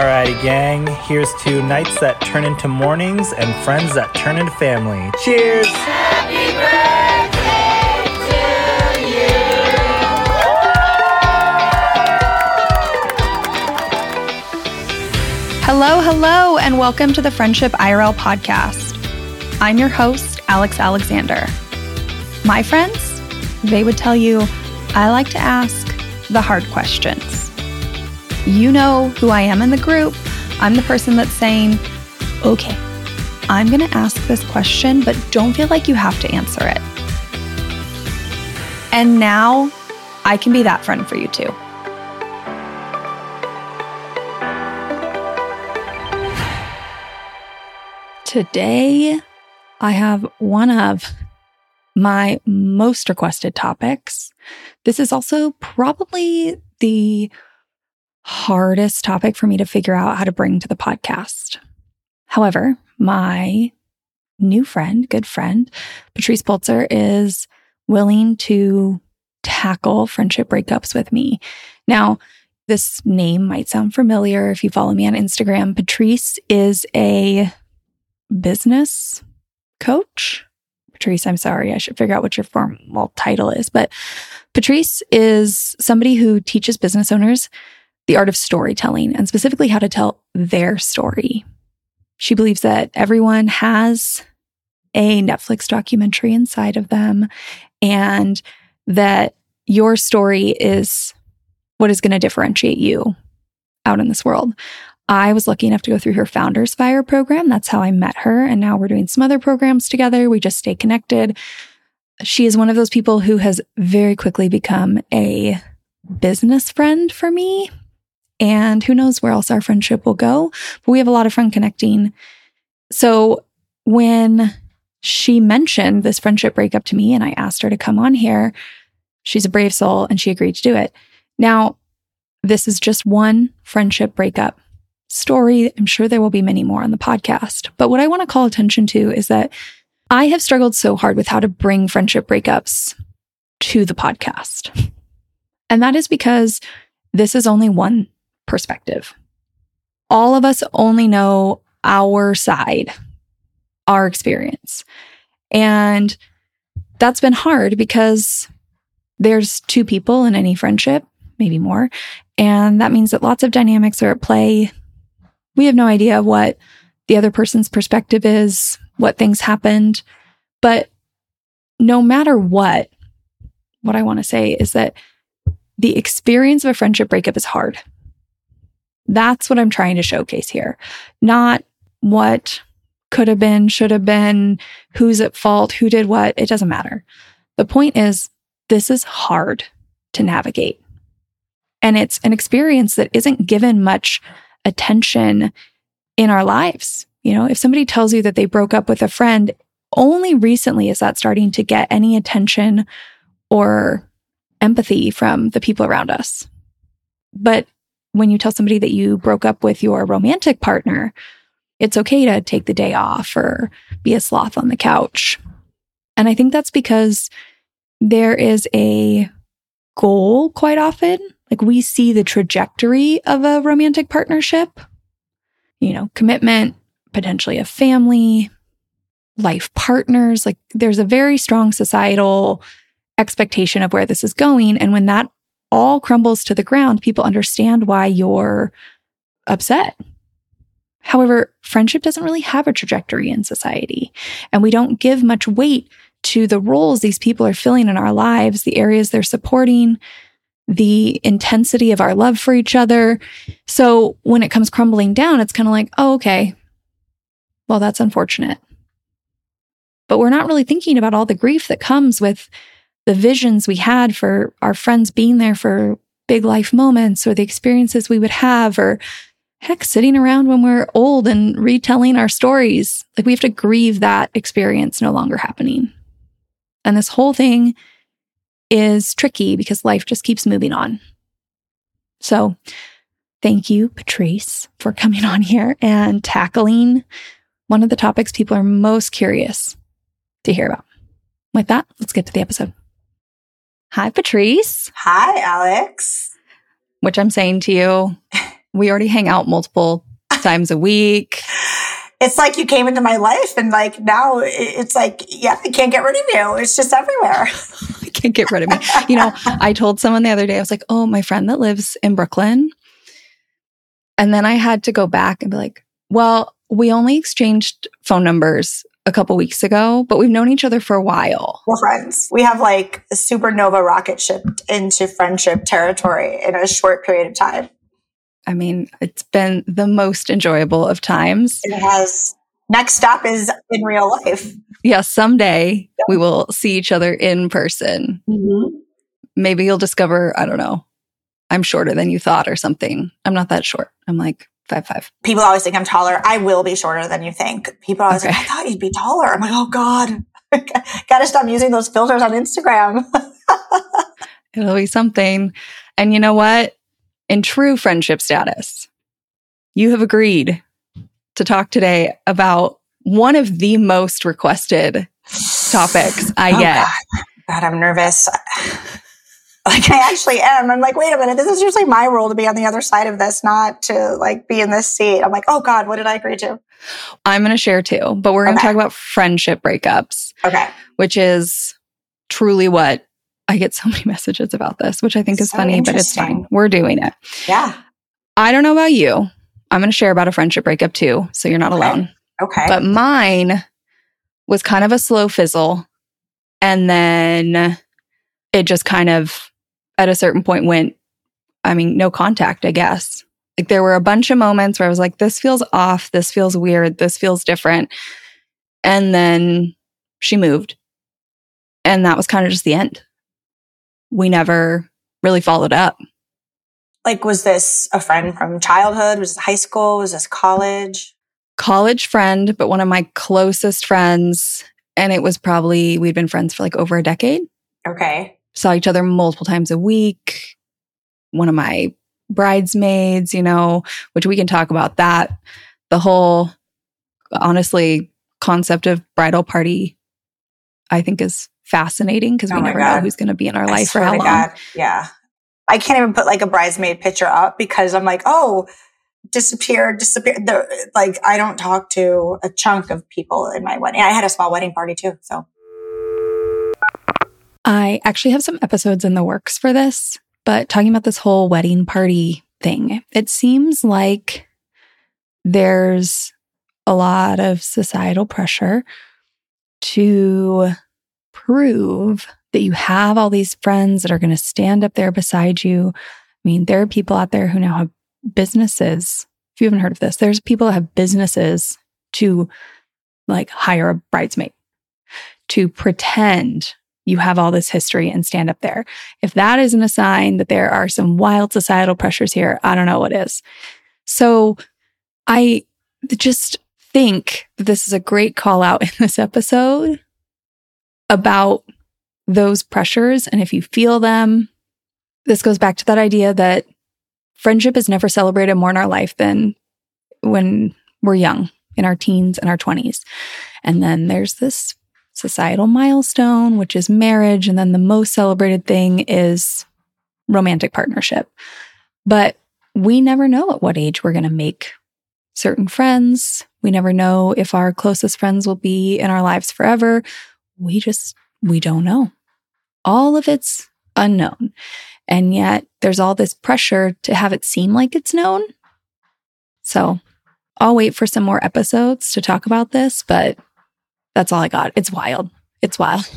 Alrighty, gang. Here's to nights that turn into mornings and friends that turn into family. Cheers! Happy birthday! To you. Hello, hello, and welcome to the Friendship IRL podcast. I'm your host, Alex Alexander. My friends, they would tell you I like to ask the hard questions. You know who I am in the group. I'm the person that's saying, okay, I'm going to ask this question, but don't feel like you have to answer it. And now I can be that friend for you too. Today, I have one of my most requested topics. This is also probably the hardest topic for me to figure out how to bring to the podcast. However, my new friend, good friend, Patrice Poltzer, is willing to tackle friendship breakups with me. Now, this name might sound familiar if you follow me on Instagram. Patrice is a business coach. Patrice, I'm sorry, I should figure out what your formal title is, but Patrice is somebody who teaches business owners the art of storytelling and specifically how to tell their story. She believes that everyone has a Netflix documentary inside of them and that your story is what is going to differentiate you out in this world. I was lucky enough to go through her Founders Fire program. That's how I met her. And now we're doing some other programs together. We just stay connected. She is one of those people who has very quickly become a business friend for me. And who knows where else our friendship will go. But we have a lot of fun connecting. So when she mentioned this friendship breakup to me and I asked her to come on here, she's a brave soul and she agreed to do it. Now, this is just one friendship breakup story. I'm sure there will be many more on the podcast. But what I want to call attention to is that I have struggled so hard with how to bring friendship breakups to the podcast. And that is because this is only one perspective. All of us only know our side, our experience. And that's been hard because there's two people in any friendship, maybe more. And that means that lots of dynamics are at play we have no idea what the other person's perspective is, what things happened. But no matter what, what I want to say is that the experience of a friendship breakup is hard. That's what I'm trying to showcase here, not what could have been, should have been, who's at fault, who did what. It doesn't matter. The point is, this is hard to navigate. And it's an experience that isn't given much attention in our lives. You know, if somebody tells you that they broke up with a friend, only recently is that starting to get any attention or empathy from the people around us. But when you tell somebody that you broke up with your romantic partner, it's okay to take the day off or be a sloth on the couch. And I think that's because there is a goal quite often like we see the trajectory of a romantic partnership, you know, commitment, potentially a family, life partners. Like there's a very strong societal expectation of where this is going. And when that all crumbles to the ground, people understand why you're upset. However, friendship doesn't really have a trajectory in society, and we don't give much weight to the roles these people are filling in our lives, the areas they're supporting, the intensity of our love for each other. So when it comes crumbling down, it's kind of like, oh, okay. Well, that's unfortunate. But we're not really thinking about all the grief that comes with the visions we had for our friends being there for big life moments or the experiences we would have, or heck, sitting around when we're old and retelling our stories. Like we have to grieve that experience no longer happening. And this whole thing is tricky because life just keeps moving on. So, thank you, Patrice, for coming on here and tackling one of the topics people are most curious to hear about. With that, let's get to the episode. Hi, Patrice. Hi, Alex. Which I'm saying to you, We already hang out multiple times a week. It's like you came into my life and like now it's like, yeah, I can't get rid of you. It's just everywhere. I can't get rid of me. You know, I told someone the other day, I was like, oh, my friend that lives in Brooklyn. And then I had to go back and be like, well, we only exchanged phone numbers a couple weeks ago, but we've known each other for a while. We're friends. We have like a supernova rocket shipped into friendship territory in a short period of time. I mean, it's been the most enjoyable of times. It has. Next stop is in real life. Yeah, someday yeah. we will see each other in person. Mm-hmm. Maybe you'll discover, I don't know, I'm shorter than you thought or something. I'm not that short. I'm like five five. People always think I'm taller. I will be shorter than you think. People always okay. like, I thought you'd be taller. I'm like, oh God. Gotta stop using those filters on Instagram. It'll be something. And you know what? in true friendship status, you have agreed to talk today about one of the most requested topics I oh, get. God. God, I'm nervous. Like I actually am. I'm like, wait a minute, this is usually my role to be on the other side of this, not to like be in this seat. I'm like, oh God, what did I agree to? I'm going to share too, but we're going to okay. talk about friendship breakups. Okay. Which is truly what I get so many messages about this, which I think is so funny, but it's fine. We're doing it. Yeah. I don't know about you. I'm going to share about a friendship breakup too. So you're not okay. alone. Okay. But mine was kind of a slow fizzle. And then it just kind of at a certain point went, I mean, no contact, I guess. Like there were a bunch of moments where I was like, this feels off. This feels weird. This feels different. And then she moved. And that was kind of just the end we never really followed up. Like, was this a friend from childhood? Was this high school? Was this college? College friend, but one of my closest friends. And it was probably, we'd been friends for like over a decade. Okay. Saw each other multiple times a week. One of my bridesmaids, you know, which we can talk about that. The whole, honestly, concept of bridal party, I think is fascinating because oh we oh never God. know who's going to be in our I life for how long. God. Yeah. I can't even put like a bridesmaid picture up because I'm like, oh, disappeared, disappeared. The, like, I don't talk to a chunk of people in my wedding. I had a small wedding party too. So I actually have some episodes in the works for this, but talking about this whole wedding party thing, it seems like there's a lot of societal pressure to prove that you have all these friends that are going to stand up there beside you. I mean, there are people out there who now have businesses. If you haven't heard of this, there's people that have businesses to like hire a bridesmaid to pretend you have all this history and stand up there. If that isn't a sign that there are some wild societal pressures here, I don't know what is. So I just think this is a great call out in this episode about those pressures. And if you feel them, this goes back to that idea that friendship is never celebrated more in our life than when we're young, in our teens and our 20s. And then there's this societal milestone, which is marriage. And then the most celebrated thing is romantic partnership. But we never know at what age we're going to make certain friends. We never know if our closest friends will be in our lives forever we just, we don't know. All of it's unknown. And yet there's all this pressure to have it seem like it's known. So I'll wait for some more episodes to talk about this, but that's all I got. It's wild. It's wild.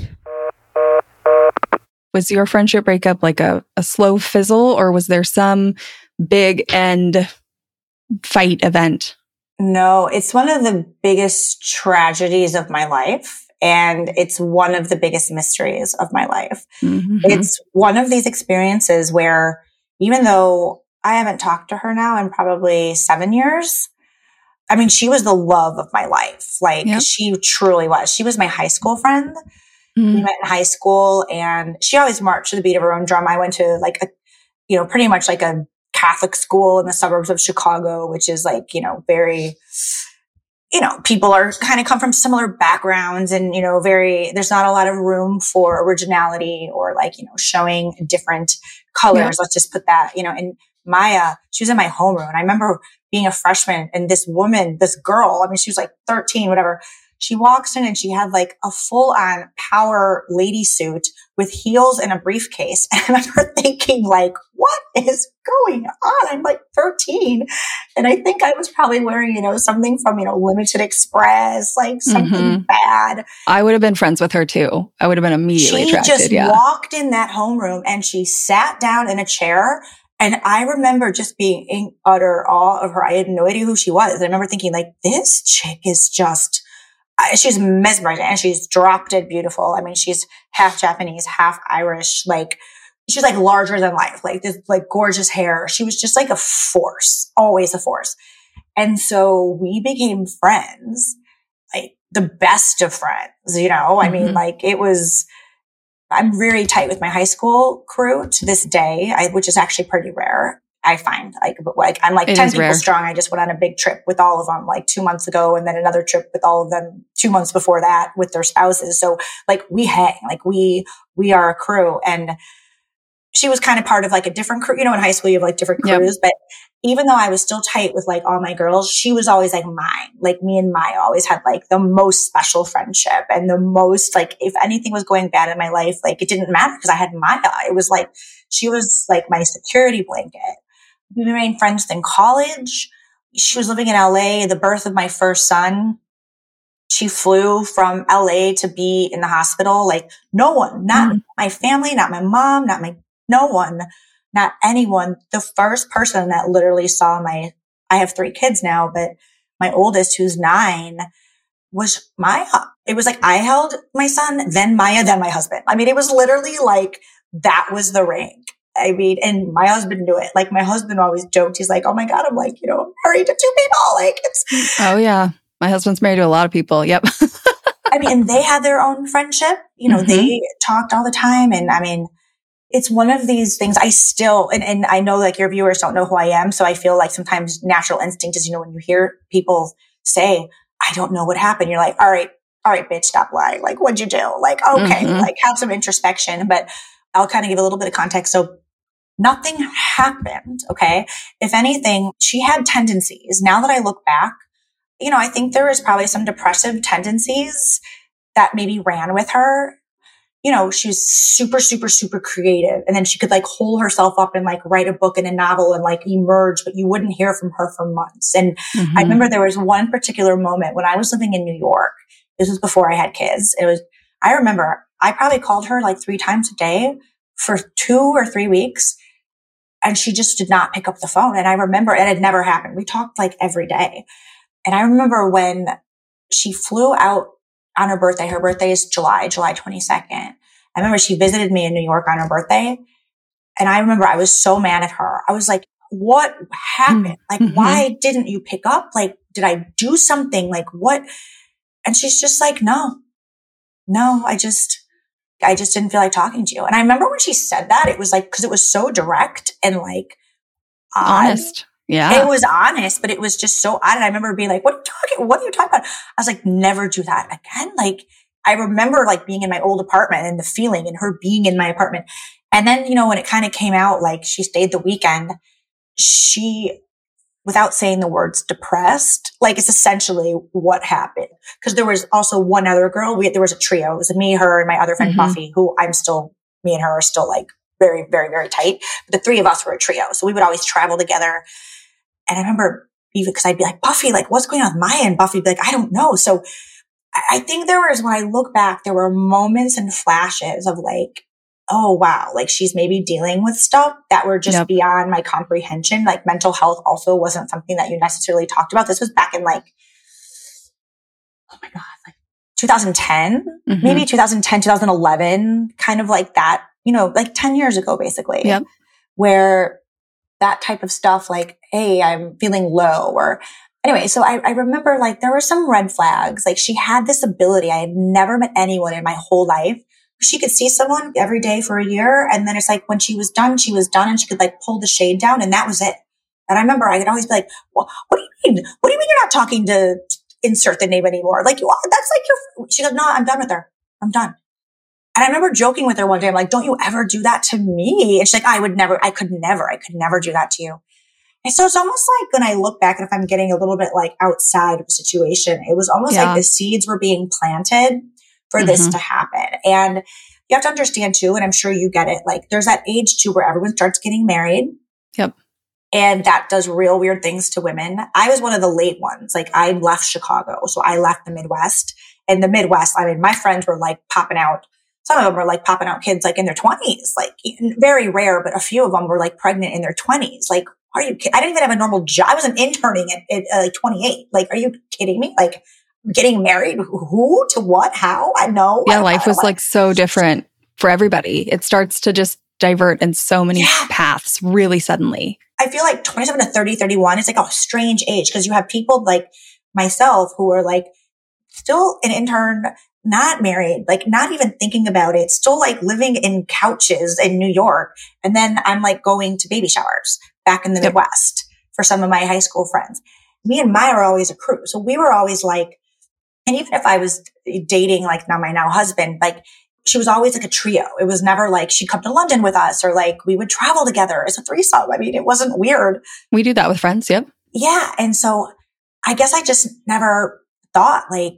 Was your friendship breakup like a, a slow fizzle or was there some big end fight event? No, it's one of the biggest tragedies of my life. And it's one of the biggest mysteries of my life. Mm-hmm. It's one of these experiences where even though I haven't talked to her now in probably seven years, I mean, she was the love of my life. Like yep. she truly was. She was my high school friend. Mm-hmm. We met in high school and she always marched to the beat of her own drum. I went to like a, you know, pretty much like a Catholic school in the suburbs of Chicago, which is like, you know, very, you know, people are kind of come from similar backgrounds and, you know, very, there's not a lot of room for originality or like, you know, showing different colors. Yeah. Let's just put that, you know, and Maya, she was in my homeroom. And I remember being a freshman and this woman, this girl, I mean, she was like 13, whatever. She walks in and she had like a full on power lady suit with heels and a briefcase. And I remember thinking like, what is going on? I'm like 13. And I think I was probably wearing, you know, something from, you know, Limited Express, like something mm-hmm. bad. I would have been friends with her too. I would have been immediately she attracted. just yeah. walked in that homeroom and she sat down in a chair and I remember just being in utter awe of her. I had no idea who she was. I remember thinking like, this chick is just she's mesmerizing and she's drop dead beautiful. I mean, she's half Japanese, half Irish. Like she's like larger than life, like this like gorgeous hair. She was just like a force, always a force. And so we became friends, like the best of friends, you know? I mean, mm-hmm. like it was, I'm very tight with my high school crew to this day, I, which is actually pretty rare. I find like, like I'm like it 10 people rare. strong. I just went on a big trip with all of them like two months ago and then another trip with all of them two months before that with their spouses. So like we hang, like we, we are a crew and she was kind of part of like a different crew. You know, in high school you have like different crews, yep. but even though I was still tight with like all my girls, she was always like mine. Like me and Maya always had like the most special friendship and the most like if anything was going bad in my life, like it didn't matter because I had Maya. It was like she was like my security blanket we remained friends in college. She was living in LA, the birth of my first son. She flew from LA to be in the hospital. Like no one, not mm. my family, not my mom, not my, no one, not anyone. The first person that literally saw my, I have three kids now, but my oldest who's nine was Maya. It was like I held my son, then Maya, then my husband. I mean, it was literally like that was the rank. I mean, and my husband knew it. Like my husband always joked. He's like, "Oh my god, I'm like, you know, married to two people." Like it's. Oh yeah, my husband's married to a lot of people. Yep. I mean, and they had their own friendship. You know, mm-hmm. they talked all the time, and I mean, it's one of these things. I still, and, and I know like your viewers don't know who I am, so I feel like sometimes natural instinct is, you know, when you hear people say, "I don't know what happened," you're like, "All right, all right, bitch, stop lying. Like, what'd you do? Like, okay, mm-hmm. like have some introspection." But I'll kind of give a little bit of context. So Nothing happened. Okay. If anything, she had tendencies. Now that I look back, you know, I think there was probably some depressive tendencies that maybe ran with her. You know, she was super, super, super creative. And then she could like hold herself up and like write a book and a novel and like emerge, but you wouldn't hear from her for months. And mm-hmm. I remember there was one particular moment when I was living in New York. This was before I had kids. It was, I remember I probably called her like three times a day for two or three weeks and she just did not pick up the phone. And I remember it had never happened. We talked like every day. And I remember when she flew out on her birthday. Her birthday is July, July 22nd. I remember she visited me in New York on her birthday. And I remember I was so mad at her. I was like, what happened? Like, mm-hmm. why didn't you pick up? Like, did I do something? Like, what? And she's just like, no, no, I just, I just didn't feel like talking to you. And I remember when she said that, it was like, cause it was so direct and like honest. Yeah. It was honest, but it was just so odd. And I remember being like, what are you talking? What are you talking about? I was like, never do that again. Like I remember like being in my old apartment and the feeling and her being in my apartment. And then, you know, when it kind of came out, like she stayed the weekend, she without saying the words depressed, like it's essentially what happened. Cause there was also one other girl. We, there was a trio. It was me, her, and my other friend, mm-hmm. Buffy, who I'm still, me and her are still like very, very, very tight. But the three of us were a trio. So we would always travel together. And I remember even because I'd be like, Buffy, like what's going on with Maya? And Buffy would be like, I don't know. So I think there was, when I look back, there were moments and flashes of like, oh wow, like she's maybe dealing with stuff that were just yep. beyond my comprehension. Like mental health also wasn't something that you necessarily talked about. This was back in like, oh my God, like 2010, mm-hmm. maybe 2010, 2011, kind of like that, you know, like 10 years ago, basically. Yep. Where that type of stuff, like, hey, I'm feeling low or anyway, so I, I, remember like there were some red flags. Like she had this ability. I had never met anyone in my whole life she could see someone every day for a year. And then it's like when she was done, she was done and she could like pull the shade down and that was it. And I remember I could always be like, well, what do you mean? What do you mean you're not talking to insert the name anymore? Like, that's like your, she goes, no, I'm done with her. I'm done. And I remember joking with her one day. I'm like, don't you ever do that to me? And she's like, I would never, I could never, I could never do that to you. And so it's almost like when I look back and if I'm getting a little bit like outside of the situation, it was almost yeah. like the seeds were being planted for mm-hmm. this to happen. And you have to understand too, and I'm sure you get it, like there's that age too where everyone starts getting married. Yep. And that does real weird things to women. I was one of the late ones. Like I left Chicago. So I left the Midwest. And the Midwest, I mean, my friends were like popping out. Some of them were like popping out kids like in their twenties, like very rare, but a few of them were like pregnant in their twenties. Like, are you kidding? I didn't even have a normal job. I was an interning at, at uh, like 28. Like, are you kidding me? Like getting married? Who to what? How? I know. Yeah. life was like so different for everybody. It starts to just divert in so many yeah. paths really suddenly. I feel like 27 to 30, 31 is like a strange age because you have people like myself who are like still an intern, not married, like not even thinking about it, still like living in couches in New York. And then I'm like going to baby showers back in the yep. Midwest for some of my high school friends. Me and Maya were always a crew. So we were always like, and even if I was dating like now my now husband, like she was always like a trio. It was never like she'd come to London with us or like we would travel together as a threesome. I mean, it wasn't weird. We do that with friends. Yep. Yeah. And so I guess I just never thought like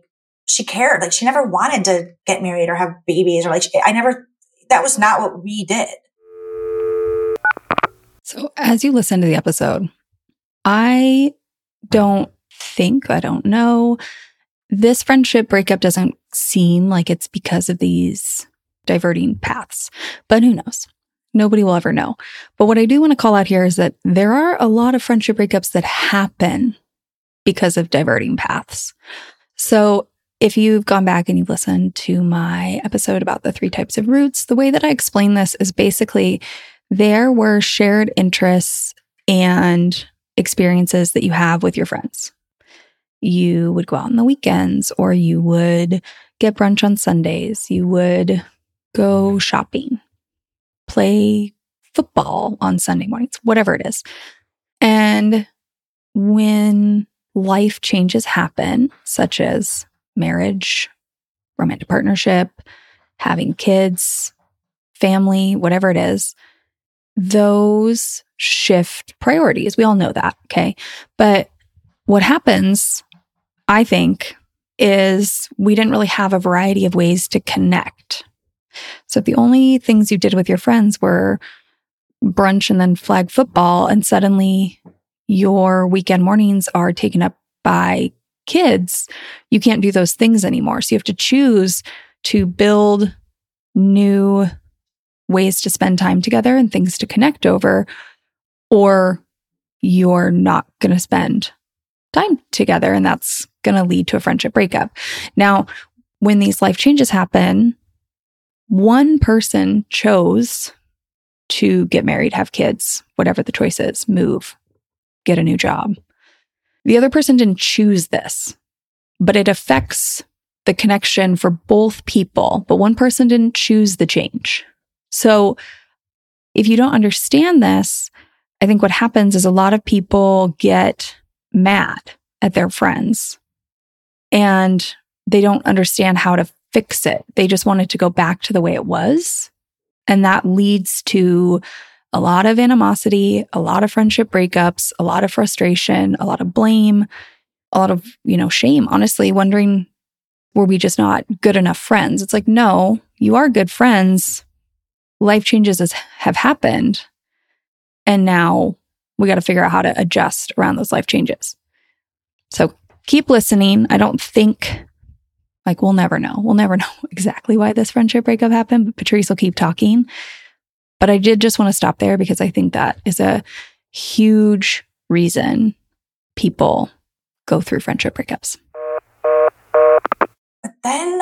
she cared. Like she never wanted to get married or have babies or like, I never, that was not what we did. So as you listen to the episode, I don't think, I don't know this friendship breakup doesn't seem like it's because of these diverting paths, but who knows? Nobody will ever know. But what I do want to call out here is that there are a lot of friendship breakups that happen because of diverting paths. So if you've gone back and you've listened to my episode about the three types of roots, the way that I explain this is basically there were shared interests and experiences that you have with your friends you would go out on the weekends or you would get brunch on Sundays. You would go shopping, play football on Sunday mornings, whatever it is. And when life changes happen, such as marriage, romantic partnership, having kids, family, whatever it is, those shift priorities. We all know that. Okay. But what happens I think, is we didn't really have a variety of ways to connect. So if the only things you did with your friends were brunch and then flag football, and suddenly your weekend mornings are taken up by kids, you can't do those things anymore. So you have to choose to build new ways to spend time together and things to connect over, or you're not going to spend time together. And that's going to lead to a friendship breakup. Now, when these life changes happen, one person chose to get married, have kids, whatever the choice is, move, get a new job. The other person didn't choose this, but it affects the connection for both people, but one person didn't choose the change. So if you don't understand this, I think what happens is a lot of people get mad at their friends and they don't understand how to fix it. They just want it to go back to the way it was. And that leads to a lot of animosity, a lot of friendship breakups, a lot of frustration, a lot of blame, a lot of, you know, shame, honestly, wondering, were we just not good enough friends? It's like, no, you are good friends. Life changes has, have happened. And now we got to figure out how to adjust around those life changes. So keep listening. I don't think, like, we'll never know. We'll never know exactly why this friendship breakup happened, but Patrice will keep talking. But I did just want to stop there because I think that is a huge reason people go through friendship breakups. But then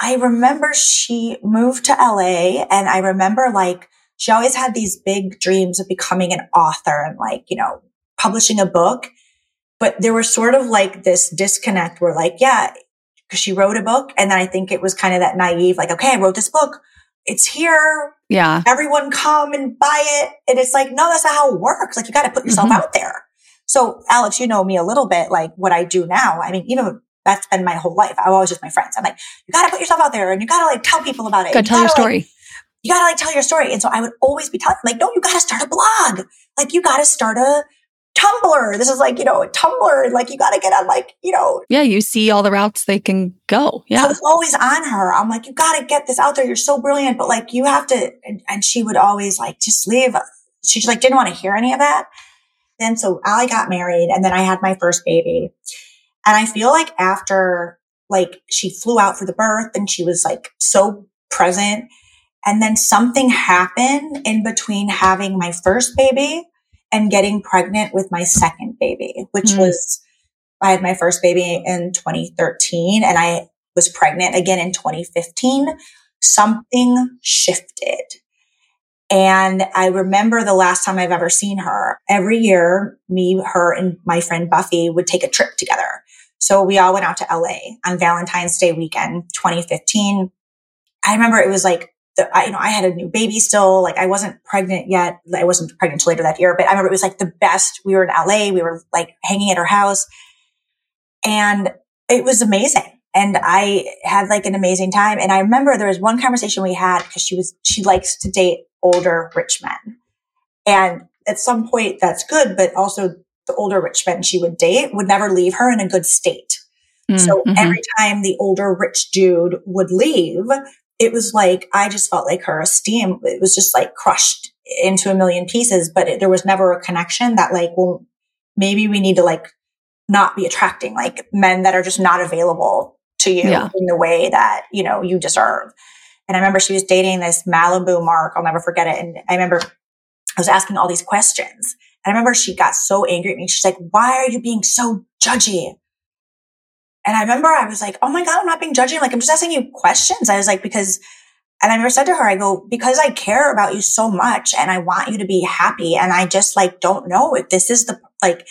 I remember she moved to LA and I remember like she always had these big dreams of becoming an author and like, you know, publishing a book. But there was sort of like this disconnect where like, yeah, because she wrote a book. And then I think it was kind of that naive, like, okay, I wrote this book. It's here. Yeah. Everyone come and buy it. And it's like, no, that's not how it works. Like you got to put yourself mm-hmm. out there. So Alex, you know me a little bit, like what I do now. I mean, even that's been my whole life. I'm always just my friends. I'm like, you got to put yourself out there and you got to like tell people about it. Got to tell your story. Like, you got to like tell your story. And so I would always be telling like, no, you got to start a blog. Like you got to start a Tumblr. This is like, you know, Tumblr. Like you got to get on like, you know. Yeah. You see all the routes they can go. Yeah. I was always on her. I'm like, you got to get this out there. You're so brilliant, but like you have to. And, and she would always like, just leave. She just like didn't want to hear any of that. Then so Allie got married and then I had my first baby. And I feel like after like she flew out for the birth and she was like so present. And then something happened in between having my first baby and getting pregnant with my second baby, which mm. was, I had my first baby in 2013 and I was pregnant again in 2015. Something shifted. And I remember the last time I've ever seen her. Every year, me, her, and my friend Buffy would take a trip together. So we all went out to LA on Valentine's Day weekend, 2015. I remember it was like, the, I, you know, I had a new baby still. Like I wasn't pregnant yet. I wasn't pregnant until later that year, but I remember it was like the best. We were in LA. We were like hanging at her house and it was amazing. And I had like an amazing time. And I remember there was one conversation we had because she was, she likes to date older rich men. And at some point that's good, but also the older rich men she would date would never leave her in a good state. Mm, mm-hmm. So every time the older rich dude would leave, it was like, I just felt like her esteem, it was just like crushed into a million pieces, but it, there was never a connection that like, well, maybe we need to like not be attracting like men that are just not available to you yeah. in the way that, you know, you deserve. And I remember she was dating this Malibu Mark. I'll never forget it. And I remember I was asking all these questions. And I remember she got so angry at me. She's like, why are you being so judgy? And I remember I was like, oh my God, I'm not being judgy. Like, I'm just asking you questions. I was like, because, and I never said to her, I go, because I care about you so much and I want you to be happy. And I just like, don't know if this is the, like,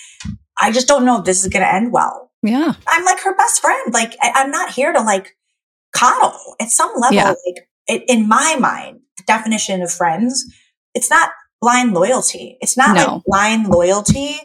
I just don't know if this is going to end well. Yeah. I'm like her best friend. Like, I, am not here to like coddle at some level. Yeah. Like, it, in my mind, the definition of friends, it's not blind loyalty. It's not no. like blind loyalty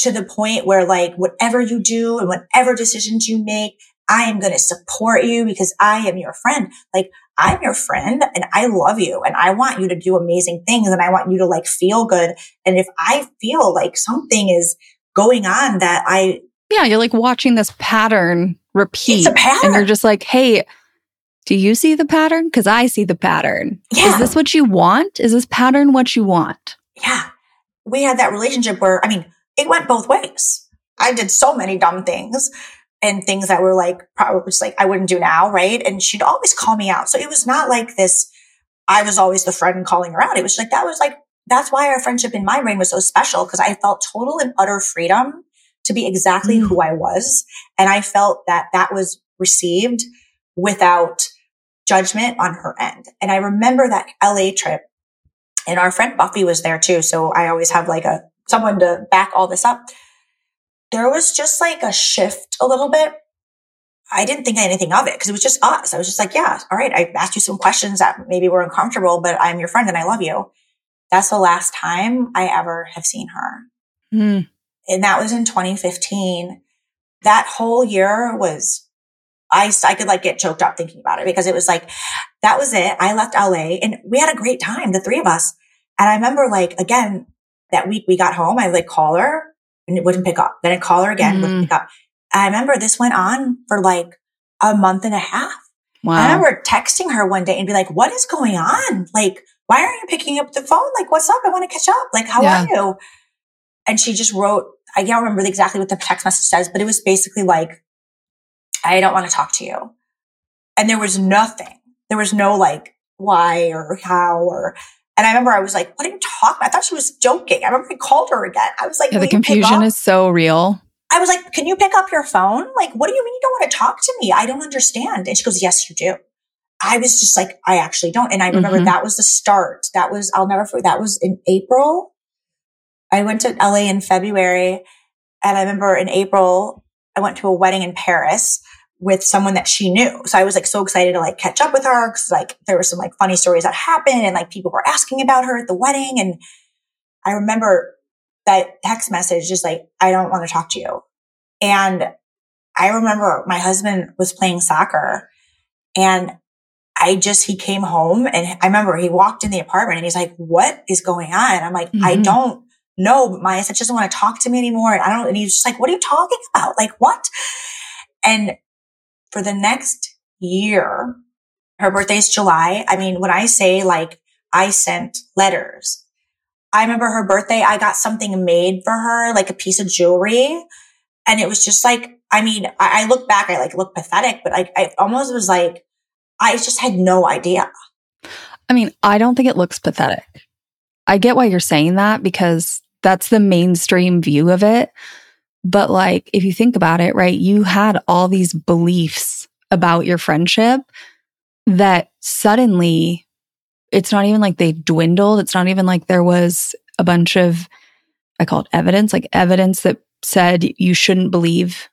to the point where like whatever you do and whatever decisions you make, I am going to support you because I am your friend. Like I'm your friend and I love you and I want you to do amazing things and I want you to like feel good. And if I feel like something is going on that I Yeah, you're like watching this pattern repeat. It's a pattern. And you're just like, hey, do you see the pattern? Because I see the pattern. Yeah. Is this what you want? Is this pattern what you want? Yeah. We had that relationship where, I mean, it went both ways. I did so many dumb things and things that were like probably just like I wouldn't do now, right? And she'd always call me out. So it was not like this. I was always the friend calling her out. It was like that was like that's why our friendship in my brain was so special because I felt total and utter freedom to be exactly mm. who I was, and I felt that that was received without judgment on her end. And I remember that LA trip, and our friend Buffy was there too. So I always have like a someone to back all this up. There was just like a shift a little bit. I didn't think anything of it because it was just us. I was just like, yeah, all right. I asked you some questions that maybe were uncomfortable, but I'm your friend and I love you. That's the last time I ever have seen her. Mm. And that was in 2015. That whole year was, I, I could like get choked up thinking about it because it was like, that was it. I left LA and we had a great time, the three of us. And I remember like, again, that week we got home, I like call her and it wouldn't pick up. Then I'd call her again, mm. wouldn't pick up. I remember this went on for like a month and a half. Wow. I remember texting her one day and be like, what is going on? Like, why aren't you picking up the phone? Like, what's up? I want to catch up. Like, how yeah. are you? And she just wrote, I can't remember exactly what the text message says, but it was basically like, I don't want to talk to you. And there was nothing. There was no like why or how or and I remember I was like, what are you talking about? I thought she was joking. I remember I called her again. I was like, yeah, the confusion is so real. I was like, can you pick up your phone? Like, what do you mean you don't want to talk to me? I don't understand. And she goes, yes, you do. I was just like, I actually don't. And I remember mm-hmm. that was the start. That was, I'll never forget. That was in April. I went to LA in February. And I remember in April, I went to a wedding in Paris with someone that she knew. So I was like so excited to like catch up with her because like there were some like funny stories that happened and like people were asking about her at the wedding. And I remember that text message just like, I don't want to talk to you. And I remember my husband was playing soccer and I just, he came home and I remember he walked in the apartment and he's like, what is going on? And I'm like, mm-hmm. I don't know. Maya said, she doesn't want to talk to me anymore. And I don't, and he's just like, what are you talking about? Like what? And for the next year, her birthday's July. I mean, when I say like I sent letters, I remember her birthday, I got something made for her, like a piece of jewelry. And it was just like, I mean, I, I look back, I like look pathetic, but like I almost was like, I just had no idea. I mean, I don't think it looks pathetic. I get why you're saying that because that's the mainstream view of it. But like, if you think about it, right, you had all these beliefs about your friendship that suddenly it's not even like they dwindled. It's not even like there was a bunch of, I call it evidence, like evidence that said you shouldn't believe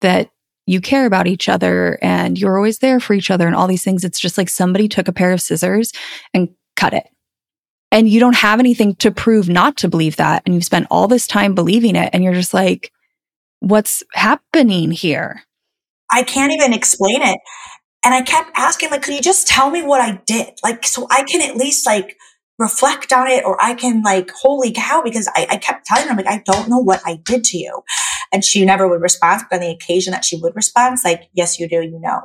that you care about each other and you're always there for each other and all these things. It's just like somebody took a pair of scissors and cut it. And you don't have anything to prove not to believe that. And you've spent all this time believing it. And you're just like, what's happening here? I can't even explain it. And I kept asking, like, could you just tell me what I did? Like, so I can at least like reflect on it or I can like, holy cow, because I, I kept telling her, I'm like, I don't know what I did to you. And she never would respond. But on the occasion that she would respond, like, yes, you do, you know.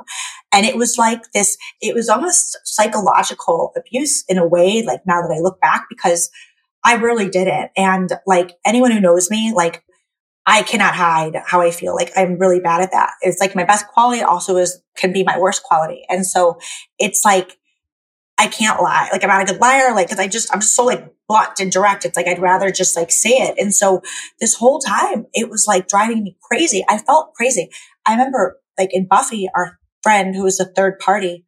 And it was like this, it was almost psychological abuse in a way, like now that I look back, because I really did it. And like anyone who knows me, like I cannot hide how I feel. Like I'm really bad at that. It's like my best quality also is, can be my worst quality. And so it's like, I can't lie. Like I'm not a good liar. Like, cause I just, I'm just so like blunt and direct. It's like, I'd rather just like say it. And so this whole time it was like driving me crazy. I felt crazy. I remember like in Buffy, our friend who was a third party,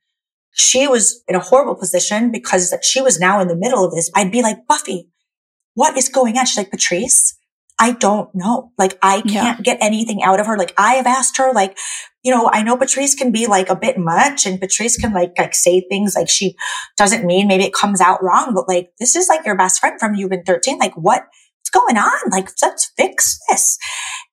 she was in a horrible position because she was now in the middle of this. I'd be like, Buffy, what is going on? She's like, Patrice, I don't know. Like I can't yeah. get anything out of her. Like I have asked her, like, you know, I know Patrice can be like a bit much and Patrice can like, like say things like she doesn't mean maybe it comes out wrong, but like this is like your best friend from you've been 13. Like what's going on? Like let's fix this.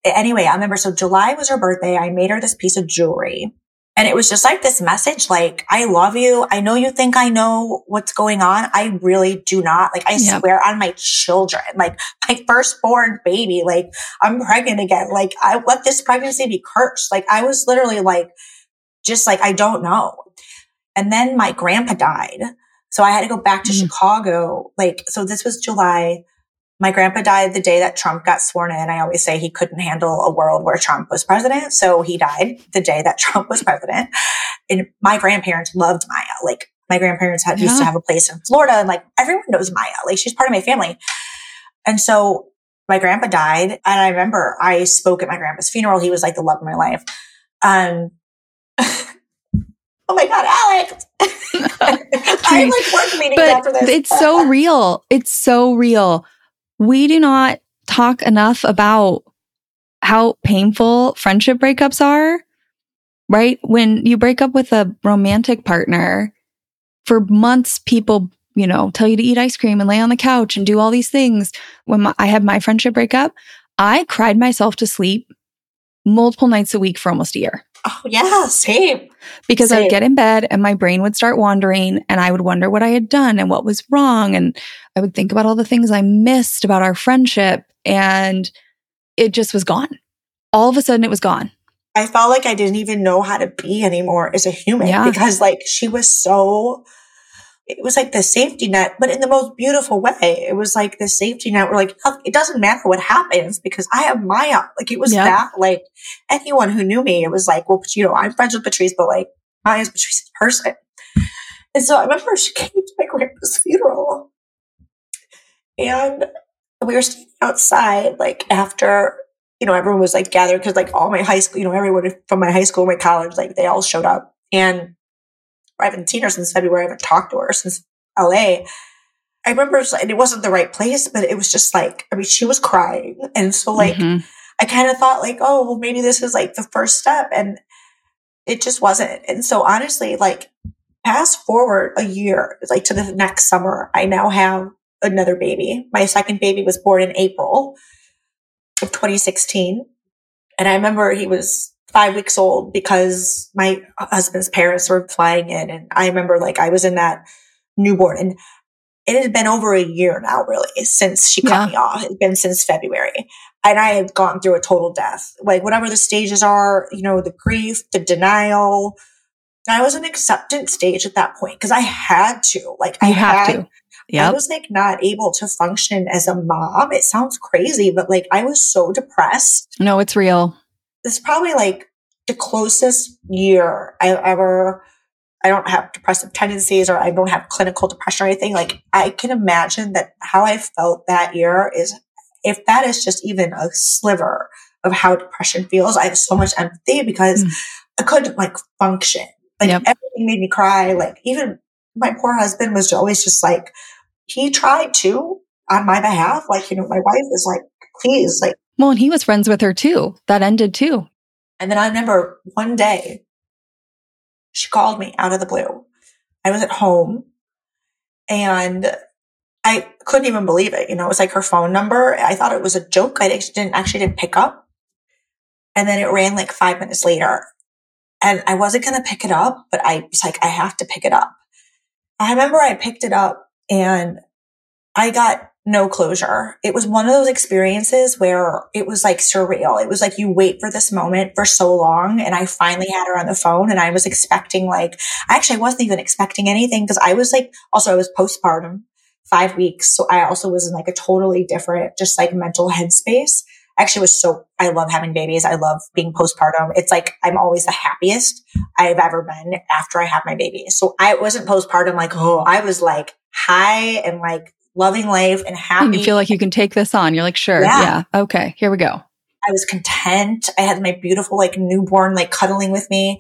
Anyway, I remember so July was her birthday. I made her this piece of jewelry and it was just like this message, like, I love you. I know you think I know what's going on. I really do not. Like, I yep. swear on my children, like my firstborn baby, like I'm pregnant again. Like I let this pregnancy be cursed. Like I was literally like, just like, I don't know. And then my grandpa died. So I had to go back to mm-hmm. Chicago. Like, so this was July. My grandpa died the day that Trump got sworn in. I always say he couldn't handle a world where Trump was president. So he died the day that Trump was president. And my grandparents loved Maya. Like my grandparents had, yeah. used to have a place in Florida and like everyone knows Maya. Like she's part of my family. And so my grandpa died. And I remember I spoke at my grandpa's funeral. He was like the love of my life. Um, oh my God, Alex. I like work meetings but after this. It's so real. It's so real we do not talk enough about how painful friendship breakups are, right? When you break up with a romantic partner, for months, people, you know, tell you to eat ice cream and lay on the couch and do all these things. When my, I had my friendship breakup, I cried myself to sleep multiple nights a week for almost a year. Oh, yeah, same. Because same. I'd get in bed and my brain would start wandering and I would wonder what I had done and what was wrong. And I would think about all the things I missed about our friendship and it just was gone. All of a sudden, it was gone. I felt like I didn't even know how to be anymore as a human yeah. because, like, she was so it was like the safety net, but in the most beautiful way. It was like the safety net where like, it doesn't matter what happens because I have Maya. Like it was that like anyone who knew me, it was like, well, you know, I'm friends with Patrice, but like Maya's Patrice's person. And so I remember she came to my grandpa's funeral and we were standing outside like after, you know, everyone was like gathered because like all my high school, you know, everyone from my high school, my college, like they all showed up and I haven't seen her since February. I haven't talked to her since LA. I remember and it wasn't the right place, but it was just like, I mean, she was crying. And so like, mm-hmm. I kind of thought like, oh, well, maybe this is like the first step. And it just wasn't. And so honestly, like fast forward a year, like to the next summer, I now have another baby. My second baby was born in April of 2016. And I remember he was five weeks old because my husband's parents were flying in. And I remember like I was in that newborn and it had been over a year now, really, since she cut yeah. me off. It's been since February. And I had gone through a total death. Like whatever the stages are, you know, the grief, the denial. I was an acceptance stage at that point because I had to. Like you I have had, to. Yep. I was like not able to function as a mom. It sounds crazy, but like I was so depressed. No, it's real. Is probably like the closest year I ever I don't have depressive tendencies or I don't have clinical depression or anything. Like I can imagine that how I felt that year is if that is just even a sliver of how depression feels, I have so much empathy because mm. I couldn't like function. Like yep. everything made me cry. Like even my poor husband was always just like, he tried to on my behalf. Like, you know, my wife was like, please, like. Well, and he was friends with her too. That ended too. And then I remember one day she called me out of the blue. I was at home and I couldn't even believe it. You know, it was like her phone number. I thought it was a joke. I didn't actually didn't pick up. And then it ran like five minutes later and I wasn't going to pick it up, but I was like, I have to pick it up. I remember I picked it up and I got no closure. It was one of those experiences where it was like surreal. It was like you wait for this moment for so long. And I finally had her on the phone and I was expecting like, I actually wasn't even expecting anything because I was like, also I was postpartum five weeks. So I also was in like a totally different, just like mental headspace. Actually was so, I love having babies. I love being postpartum. It's like I'm always the happiest I've ever been after I have my baby. So I wasn't postpartum like, oh, I was like high and like loving life and happy. And you feel like you can take this on. You're like, sure. Yeah. yeah. Okay. Here we go. I was content. I had my beautiful, like newborn, like cuddling with me.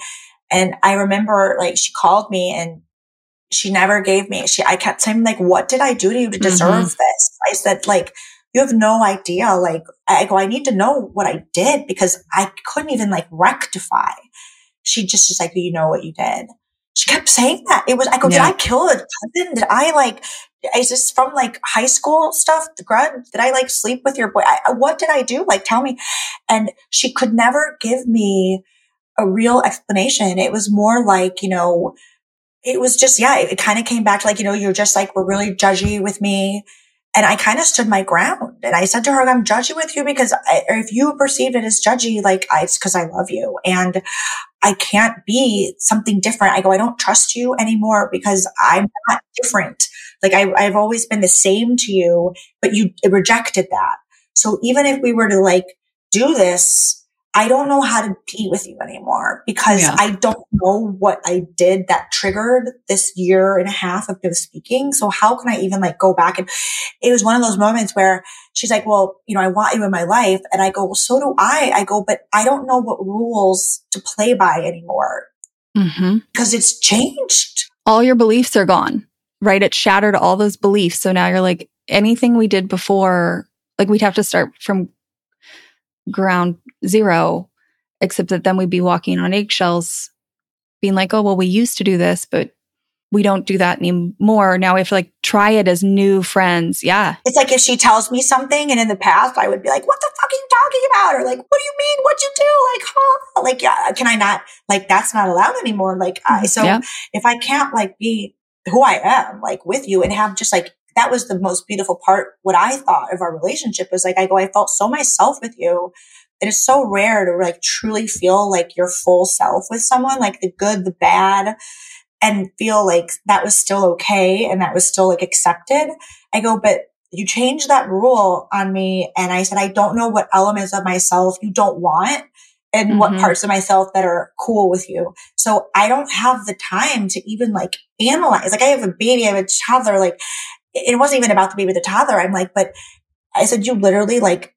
And I remember like she called me and she never gave me, she, I kept saying like, what did I do to you to deserve mm-hmm. this? I said like, you have no idea. Like I go, I need to know what I did because I couldn't even like rectify. She just was like, you know what you did. She kept saying that. It was, I go, yeah. did I kill a cousin? Did I like, is this from like high school stuff? The grudge? Did I like sleep with your boy? I, what did I do? Like, tell me. And she could never give me a real explanation. It was more like, you know, it was just, yeah, it, it kind of came back to like, you know, you're just like, we're really judgy with me. And I kind of stood my ground and I said to her, I'm judgy with you because I, if you perceive it as judgy, like I, it's because I love you and I can't be something different. I go, I don't trust you anymore because I'm not different. Like I, I've always been the same to you, but you rejected that. So even if we were to like do this, I don't know how to be with you anymore because yeah. I don't know what I did that triggered this year and a half of no speaking. So how can I even like go back? And it was one of those moments where she's like, well, you know, I want you in my life. And I go, well, so do I. I go, but I don't know what rules to play by anymore mm-hmm. because it's changed. All your beliefs are gone, right? It shattered all those beliefs. So now you're like, anything we did before, like we'd have to start from ground zero, except that then we'd be walking on eggshells, being like, oh, well, we used to do this, but we don't do that anymore. Now we have to like try it as new friends. Yeah. It's like if she tells me something and in the past I would be like, what the fuck are you talking about? Or like, what do you mean? What'd you do? Like, huh? Like, yeah, uh, can I not, like, that's not allowed anymore. Like, I, mm, so yeah. if I can't like be who I am, like with you and have just like that was the most beautiful part. What I thought of our relationship was like, I go, I felt so myself with you. It is so rare to like truly feel like your full self with someone, like the good, the bad, and feel like that was still okay and that was still like accepted. I go, but you changed that rule on me. And I said, I don't know what elements of myself you don't want and mm-hmm. what parts of myself that are cool with you. So I don't have the time to even like analyze. Like I have a baby, I have a toddler, like it wasn't even about the baby, the toddler. I'm like, but I said, you literally like,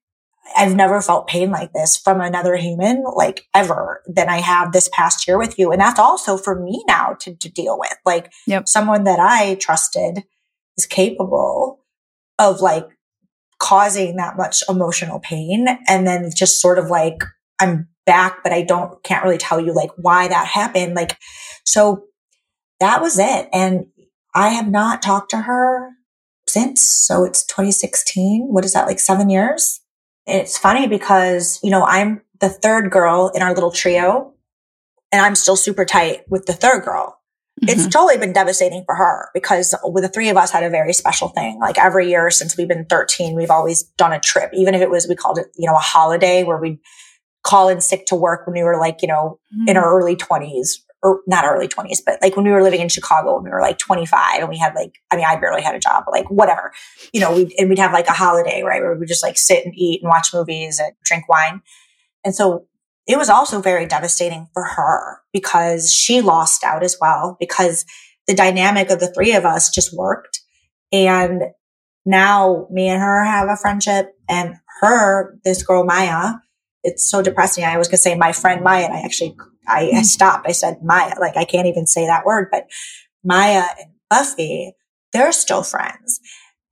I've never felt pain like this from another human, like ever than I have this past year with you. And that's also for me now to, to deal with. Like yep. someone that I trusted is capable of like causing that much emotional pain. And then just sort of like, I'm back, but I don't, can't really tell you like why that happened. Like, so that was it. And I have not talked to her since. So it's 2016. What is that? Like seven years? It's funny because, you know, I'm the third girl in our little trio, and I'm still super tight with the third girl. Mm-hmm. It's totally been devastating for her because with the three of us had a very special thing. Like every year since we've been 13, we've always done a trip, even if it was, we called it, you know, a holiday where we'd call in sick to work when we were like, you know, mm-hmm. in our early 20s or not early 20s, but like when we were living in Chicago when we were like 25 and we had like, I mean, I barely had a job, but like whatever, you know, we and we'd have like a holiday, right? Where we just like sit and eat and watch movies and drink wine. And so it was also very devastating for her because she lost out as well because the dynamic of the three of us just worked. And now me and her have a friendship and her, this girl Maya, it's so depressing. I was going to say my friend Maya, and I actually, I, I mm-hmm. stopped. I said Maya, like I can't even say that word, but Maya and Buffy, they're still friends.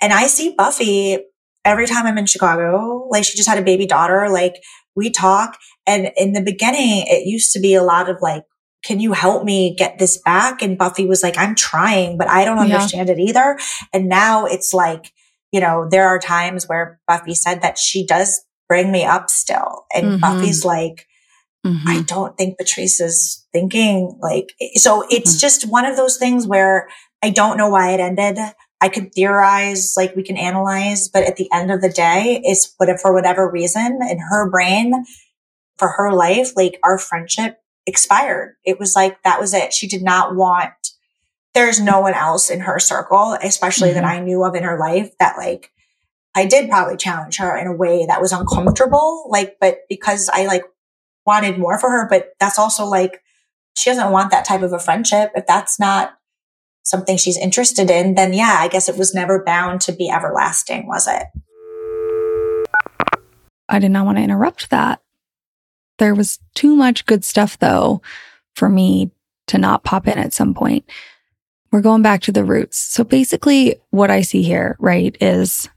And I see Buffy every time I'm in Chicago. Like she just had a baby daughter. Like we talk. And in the beginning, it used to be a lot of like, can you help me get this back? And Buffy was like, I'm trying, but I don't understand yeah. it either. And now it's like, you know, there are times where Buffy said that she does bring me up still. And mm-hmm. Buffy's like, mm-hmm. I don't think Patrice is thinking like, so it's mm-hmm. just one of those things where I don't know why it ended. I could theorize, like we can analyze, but at the end of the day, it's what for whatever reason in her brain, for her life, like our friendship expired. It was like that was it. She did not want. There's no one else in her circle, especially mm-hmm. that I knew of in her life, that like I did probably challenge her in a way that was uncomfortable. Like, but because I like wanted more for her, but that's also like she doesn't want that type of a friendship. If that's not something she's interested in, then yeah, I guess it was never bound to be everlasting, was it? I did not want to interrupt that. There was too much good stuff, though, for me to not pop in at some point. We're going back to the roots. So basically, what I see here, right, is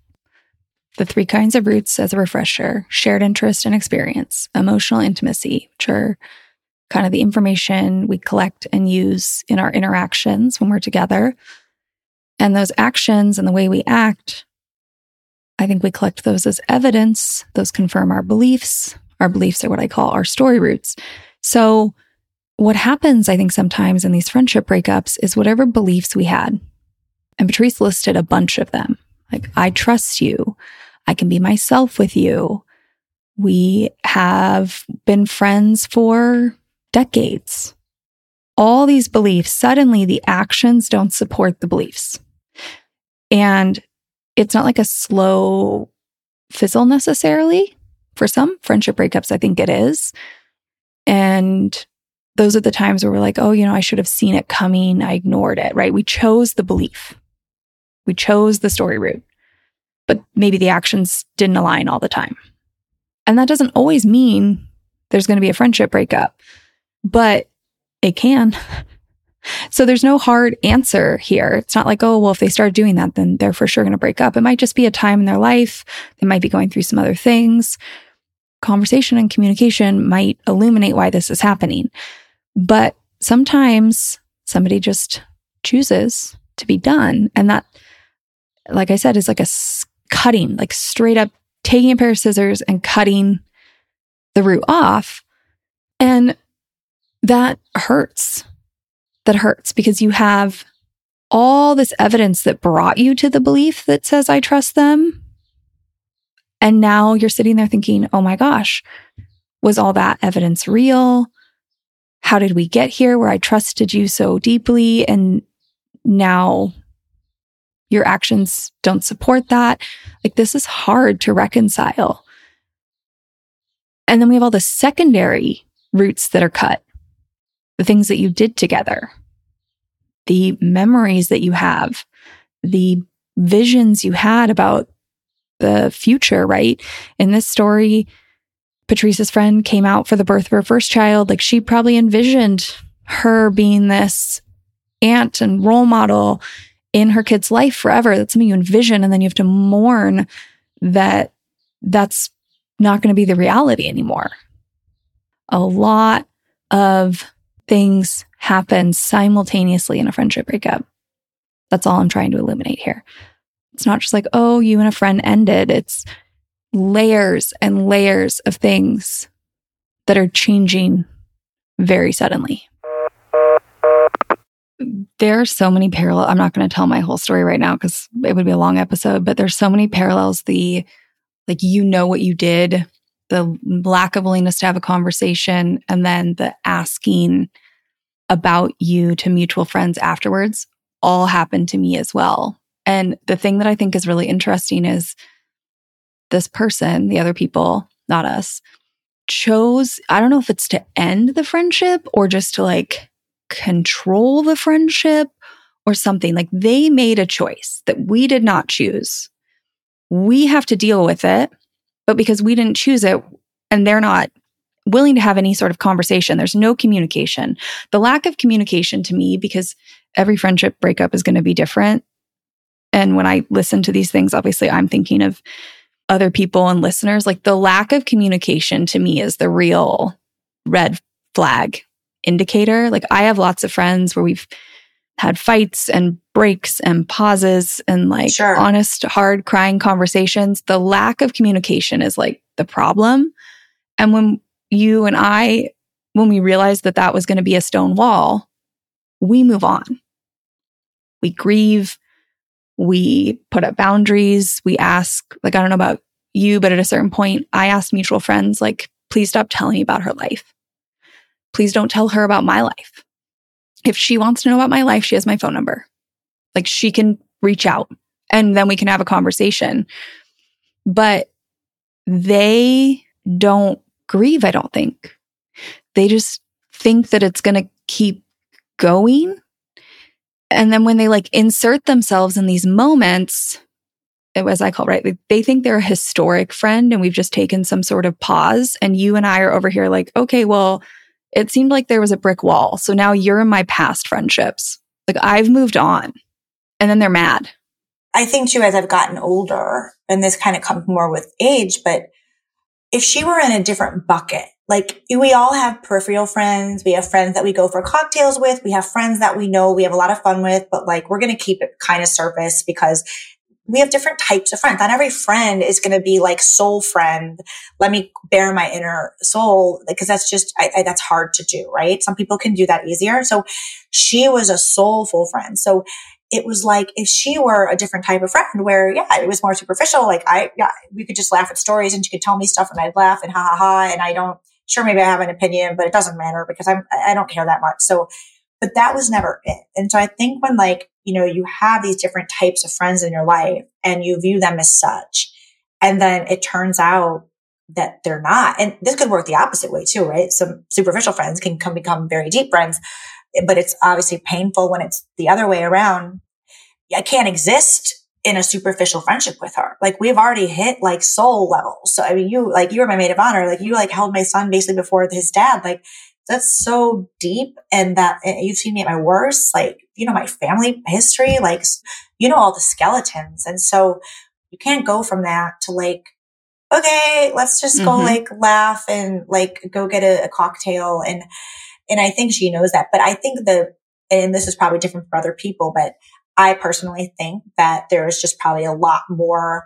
the three kinds of roots as a refresher shared interest and experience, emotional intimacy, which are kind of the information we collect and use in our interactions when we're together. And those actions and the way we act, I think we collect those as evidence. Those confirm our beliefs. Our beliefs are what I call our story roots. So, what happens, I think, sometimes in these friendship breakups is whatever beliefs we had. And Patrice listed a bunch of them. Like, I trust you. I can be myself with you. We have been friends for decades. All these beliefs, suddenly the actions don't support the beliefs. And it's not like a slow fizzle necessarily. For some friendship breakups, I think it is. And those are the times where we're like, oh, you know, I should have seen it coming. I ignored it, right? We chose the belief, we chose the story root, but maybe the actions didn't align all the time. And that doesn't always mean there's going to be a friendship breakup but it can. So there's no hard answer here. It's not like, oh, well, if they start doing that, then they're for sure going to break up. It might just be a time in their life. They might be going through some other things. Conversation and communication might illuminate why this is happening. But sometimes somebody just chooses to be done. And that, like I said, is like a cutting, like straight up taking a pair of scissors and cutting the root off. And that hurts. That hurts because you have all this evidence that brought you to the belief that says, I trust them. And now you're sitting there thinking, oh my gosh, was all that evidence real? How did we get here where I trusted you so deeply? And now your actions don't support that. Like, this is hard to reconcile. And then we have all the secondary roots that are cut the things that you did together, the memories that you have, the visions you had about the future, right? In this story, Patrice's friend came out for the birth of her first child. Like she probably envisioned her being this aunt and role model in her kid's life forever. That's something you envision. And then you have to mourn that that's not going to be the reality anymore. A lot of things happen simultaneously in a friendship breakup. That's all I'm trying to illuminate here. It's not just like, oh, you and a friend ended. It's layers and layers of things that are changing very suddenly. There are so many parallels. I'm not going to tell my whole story right now because it would be a long episode, but there's so many parallels. The like, you know what you did, the lack of willingness to have a conversation, and then the asking about you to mutual friends afterwards all happened to me as well. And the thing that I think is really interesting is this person, the other people, not us, chose, I don't know if it's to end the friendship or just to like control the friendship or something. Like they made a choice that we did not choose. We have to deal with it, but because we didn't choose it and they're not willing to have any sort of conversation, there's no communication. The lack of communication to me, because every friendship breakup is going to be different. And when I listen to these things, obviously I'm thinking of other people and listeners, like the lack of communication to me is the real red flag indicator. Like I have lots of friends where we've had fights and breaks and pauses and like sure. honest, hard crying conversations. The lack of communication is like the problem. And when you and I, when we realized that that was going to be a stone wall, we move on. We grieve, we put up boundaries. We ask, like, I don't know about you, but at a certain point, I asked mutual friends, like, please stop telling me about her life. Please don't tell her about my life. If she wants to know about my life, she has my phone number. Like, she can reach out and then we can have a conversation. But they don't grieve, I don't think. They just think that it's going to keep going and then when they like insert themselves in these moments, as I call right, they think they're a historic friend and we've just taken some sort of pause. And you and I are over here like, okay, well, it seemed like there was a brick wall. So now you're in my past friendships. Like I've moved on. And then they're mad. I think too, as I've gotten older, and this kind of comes more with age, but if she were in a different bucket, like we all have peripheral friends. We have friends that we go for cocktails with. We have friends that we know we have a lot of fun with, but like we're going to keep it kind of surface because we have different types of friends. Not every friend is going to be like soul friend. Let me bare my inner soul because that's just, I, I, that's hard to do, right? Some people can do that easier. So she was a soulful friend. So it was like if she were a different type of friend where, yeah, it was more superficial. Like I, yeah, we could just laugh at stories and she could tell me stuff and I'd laugh and ha ha ha. And I don't, sure, maybe I have an opinion, but it doesn't matter because I'm, I don't care that much. So, but that was never it. And so I think when like, you know, you have these different types of friends in your life and you view them as such, and then it turns out that they're not. And this could work the opposite way too, right? Some superficial friends can come become very deep friends, but it's obviously painful when it's the other way around. I can't exist in a superficial friendship with her. Like we've already hit like soul levels. So I mean, you like you were my maid of honor. Like you like held my son basically before his dad. Like that's so deep. And that you've seen me at my worst. Like you know my family history. Like you know all the skeletons. And so you can't go from that to like okay, let's just go mm-hmm. like laugh and like go get a, a cocktail and and I think she knows that. But I think the and this is probably different for other people, but I personally think that there's just probably a lot more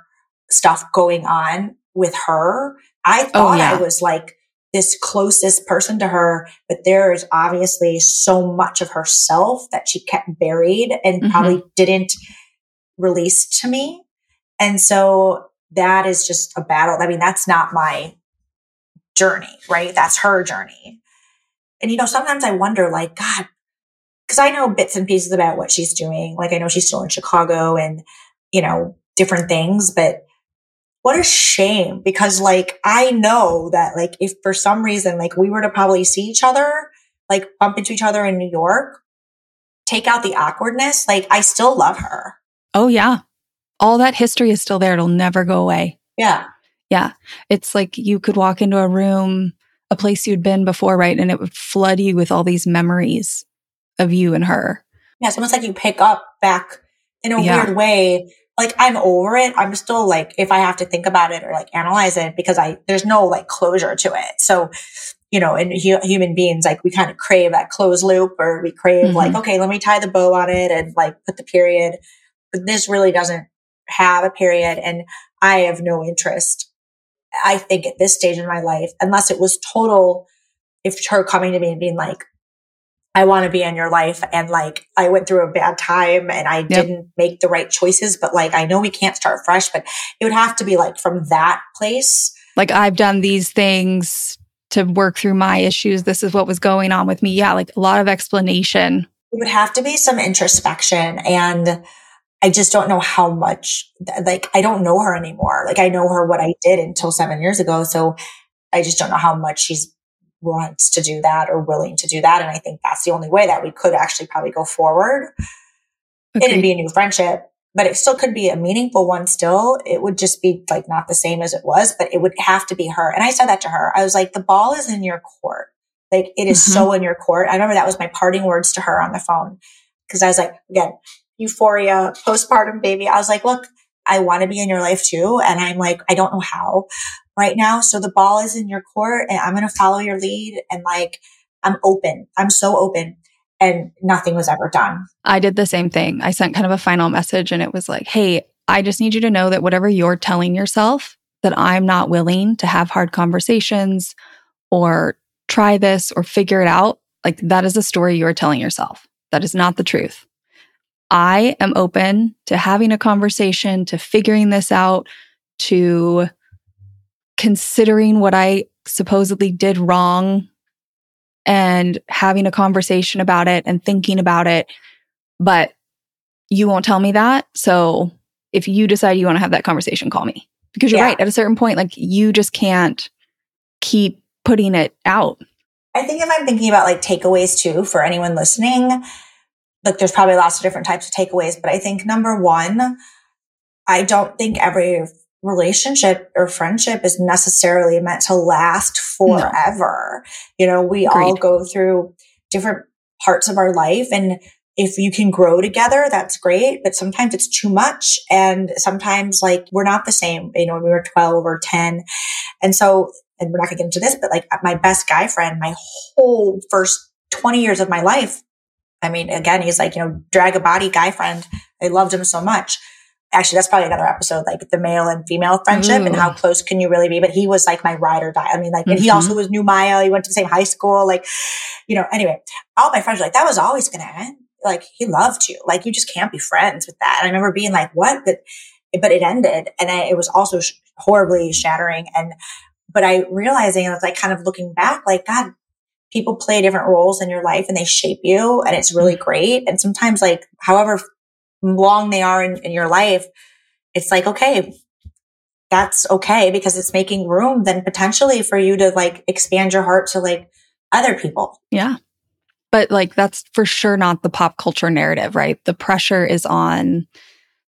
stuff going on with her. I oh, thought oh, yeah. I was like this closest person to her, but there is obviously so much of herself that she kept buried and mm-hmm. probably didn't release to me. And so that is just a battle. I mean, that's not my journey, right? That's her journey. And you know, sometimes I wonder like, God, because I know bits and pieces about what she's doing. Like I know she's still in Chicago and, you know, different things, but what a shame because like I know that like if for some reason like we were to probably see each other, like bump into each other in New York, take out the awkwardness, like I still love her. Oh yeah. All that history is still there. It'll never go away. Yeah. Yeah. It's like you could walk into a room, a place you'd been before, right? And it would flood you with all these memories of you and her. Yeah, it's almost like you pick up back in a yeah. weird way. Like I'm over it. I'm still like, if I have to think about it or like analyze it because I, there's no like closure to it. So, you know, in hu- human beings, like we kind of crave that closed loop or we crave mm-hmm. like, okay, let me tie the bow on it and like put the period. But this really doesn't have a period and I have no interest I think at this stage in my life, unless it was total, if her coming to me and being like, I want to be in your life. And like, I went through a bad time and I yep. didn't make the right choices, but like, I know we can't start fresh, but it would have to be like from that place. Like, I've done these things to work through my issues. This is what was going on with me. Yeah. Like a lot of explanation. It would have to be some introspection. And I just don't know how much, like, I don't know her anymore. Like, I know her what I did until seven years ago. So I just don't know how much she's wants to do that or willing to do that. And I think that's the only way that we could actually probably go forward. Okay. It'd be a new friendship, but it still could be a meaningful one still. It would just be like not the same as it was, but it would have to be her. And I said that to her. I was like, the ball is in your court. Like it is mm-hmm. so in your court. I remember that was my parting words to her on the phone. Cause I was like, again, euphoria, postpartum baby. I was like, look, I want to be in your life too. And I'm like, I don't know how, right now. So the ball is in your court and I'm going to follow your lead. And like, I'm open. I'm so open. And nothing was ever done. I did the same thing. I sent kind of a final message and it was like, Hey, I just need you to know that whatever you're telling yourself, that I'm not willing to have hard conversations or try this or figure it out. Like that is a story you're telling yourself. That is not the truth. I am open to having a conversation, to figuring this out, to considering what I supposedly did wrong and having a conversation about it and thinking about it. But you won't tell me that. So if you decide you want to have that conversation, call me because you're yeah. right. At a certain point, like you just can't keep putting it out. I think if I'm thinking about like takeaways too for anyone listening, like there's probably lots of different types of takeaways, but I think number one, I don't think every relationship or friendship is necessarily meant to last forever. No. You know, we Agreed. all go through different parts of our life and if you can grow together, that's great. But sometimes it's too much. And sometimes like we're not the same, you know, when we were 12 or 10. And so, and we're not gonna get into this, but like my best guy friend, my whole first 20 years of my life. I mean, again, he's like, you know, drag a body guy friend. I loved him so much actually that's probably another episode like the male and female friendship Ooh. and how close can you really be? But he was like my ride or die. I mean like mm-hmm. and he mm-hmm. also was new mile he went to the same high school. Like you know anyway all my friends were like that was always gonna end. Like he loved you. Like you just can't be friends with that. And i remember being like what? But but it ended. And I, it was also sh- horribly shattering. And but i realizing it's like kind of looking back like god people play different roles in your life and they shape you and it's really mm-hmm. great. And sometimes like however long they are in, in your life, it's like, okay, that's okay because it's making room then potentially for you to like expand your heart to like other people. Yeah. But like that's for sure not the pop culture narrative, right? The pressure is on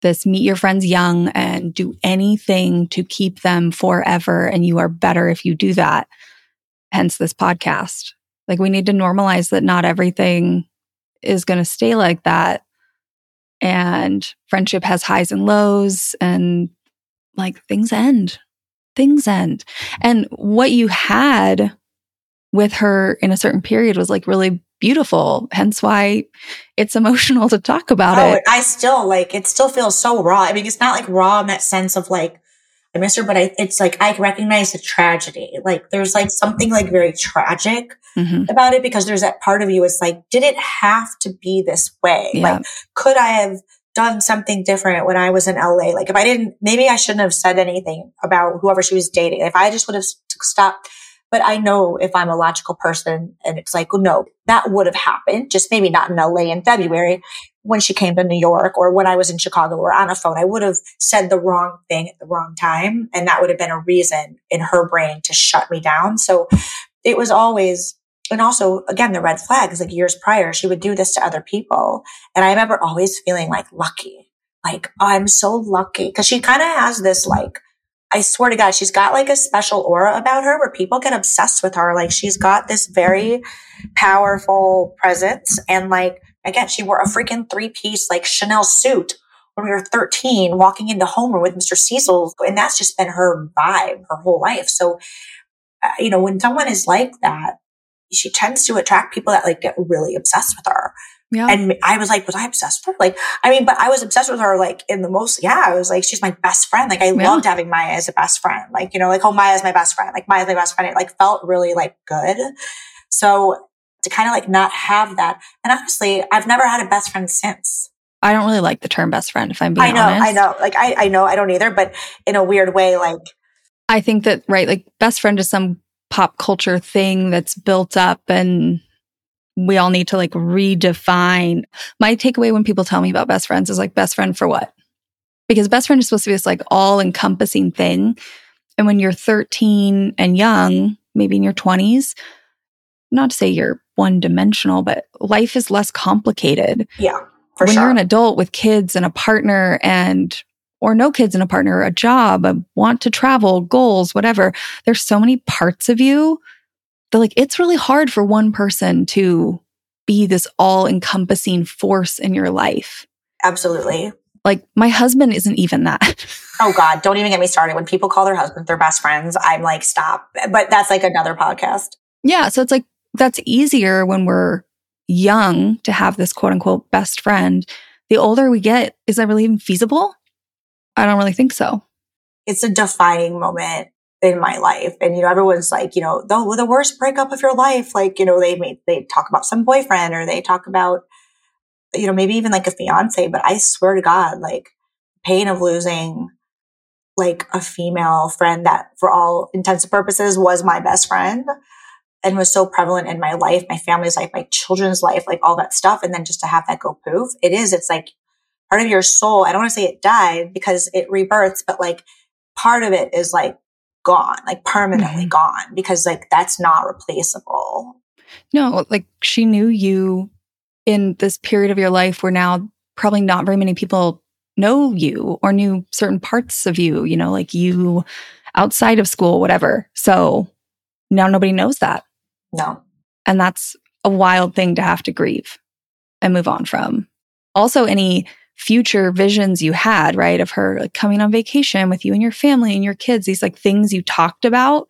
this meet your friends young and do anything to keep them forever. And you are better if you do that. Hence this podcast. Like we need to normalize that not everything is going to stay like that and friendship has highs and lows and like things end. Things end. And what you had with her in a certain period was like really beautiful hence why it's emotional to talk about oh, it. i still like it still feels so raw. I mean it's not like raw in that sense of like I miss her, but I, it's like I recognize the tragedy. Like there's like something like very tragic mm-hmm. about it because there's that part of you. It's like, did it have to be this way? Yeah. Like, could I have done something different when I was in LA? Like if I didn't, maybe I shouldn't have said anything about whoever she was dating. If I just would have stopped. But I know if I'm a logical person and it's like, no, that would have happened. Just maybe not in LA in February when she came to New York or when I was in Chicago or on a phone, I would have said the wrong thing at the wrong time. And that would have been a reason in her brain to shut me down. So it was always, and also again, the red flags, like years prior, she would do this to other people. And I remember always feeling like lucky, like, oh, I'm so lucky. Cause she kind of has this like, I swear to God, she's got like a special aura about her where people get obsessed with her. Like she's got this very powerful presence and like Again, she wore a freaking three piece like Chanel suit when we were 13 walking into Homer with Mr. Cecil. And that's just been her vibe her whole life. So, uh, you know, when someone is like that, she tends to attract people that like get really obsessed with her. Yeah. And I was like, was I obsessed with her? Like, I mean, but I was obsessed with her like in the most, yeah, I was like, she's my best friend. Like I yeah. loved having Maya as a best friend. Like, you know, like, oh, Maya's my best friend. Like Maya's my best friend. It like felt really like good. So to kind of like not have that. And honestly, I've never had a best friend since. I don't really like the term best friend if I'm being I know, honest. I know. Like I, I know I don't either, but in a weird way, like I think that right, like best friend is some pop culture thing that's built up and we all need to like redefine. My takeaway when people tell me about best friends is like best friend for what? Because best friend is supposed to be this like all encompassing thing. And when you're 13 and young, maybe in your 20s, not to say you're one dimensional, but life is less complicated. Yeah. when sure. you're an adult with kids and a partner and or no kids and a partner, a job, a want to travel, goals, whatever. There's so many parts of you that like it's really hard for one person to be this all encompassing force in your life. Absolutely. Like my husband isn't even that. oh God, don't even get me started. When people call their husband their best friends, I'm like, stop. But that's like another podcast. Yeah. So it's like that's easier when we're young to have this quote unquote best friend. The older we get, is that really even feasible? I don't really think so. It's a defining moment in my life. And, you know, everyone's like, you know, the, the worst breakup of your life. Like, you know, they may, they talk about some boyfriend or they talk about, you know, maybe even like a fiance, but I swear to God, like pain of losing like a female friend that for all intents and purposes was my best friend and was so prevalent in my life, my family's life, my children's life, like all that stuff. And then just to have that go poof, it is, it's like part of your soul. I don't want to say it died because it rebirths, but like part of it is like gone, like permanently mm-hmm. gone because like that's not replaceable. No, like she knew you in this period of your life where now probably not very many people know you or knew certain parts of you, you know, like you outside of school, whatever. So now nobody knows that. No. And that's a wild thing to have to grieve and move on from. Also, any future visions you had, right? Of her like, coming on vacation with you and your family and your kids, these like things you talked about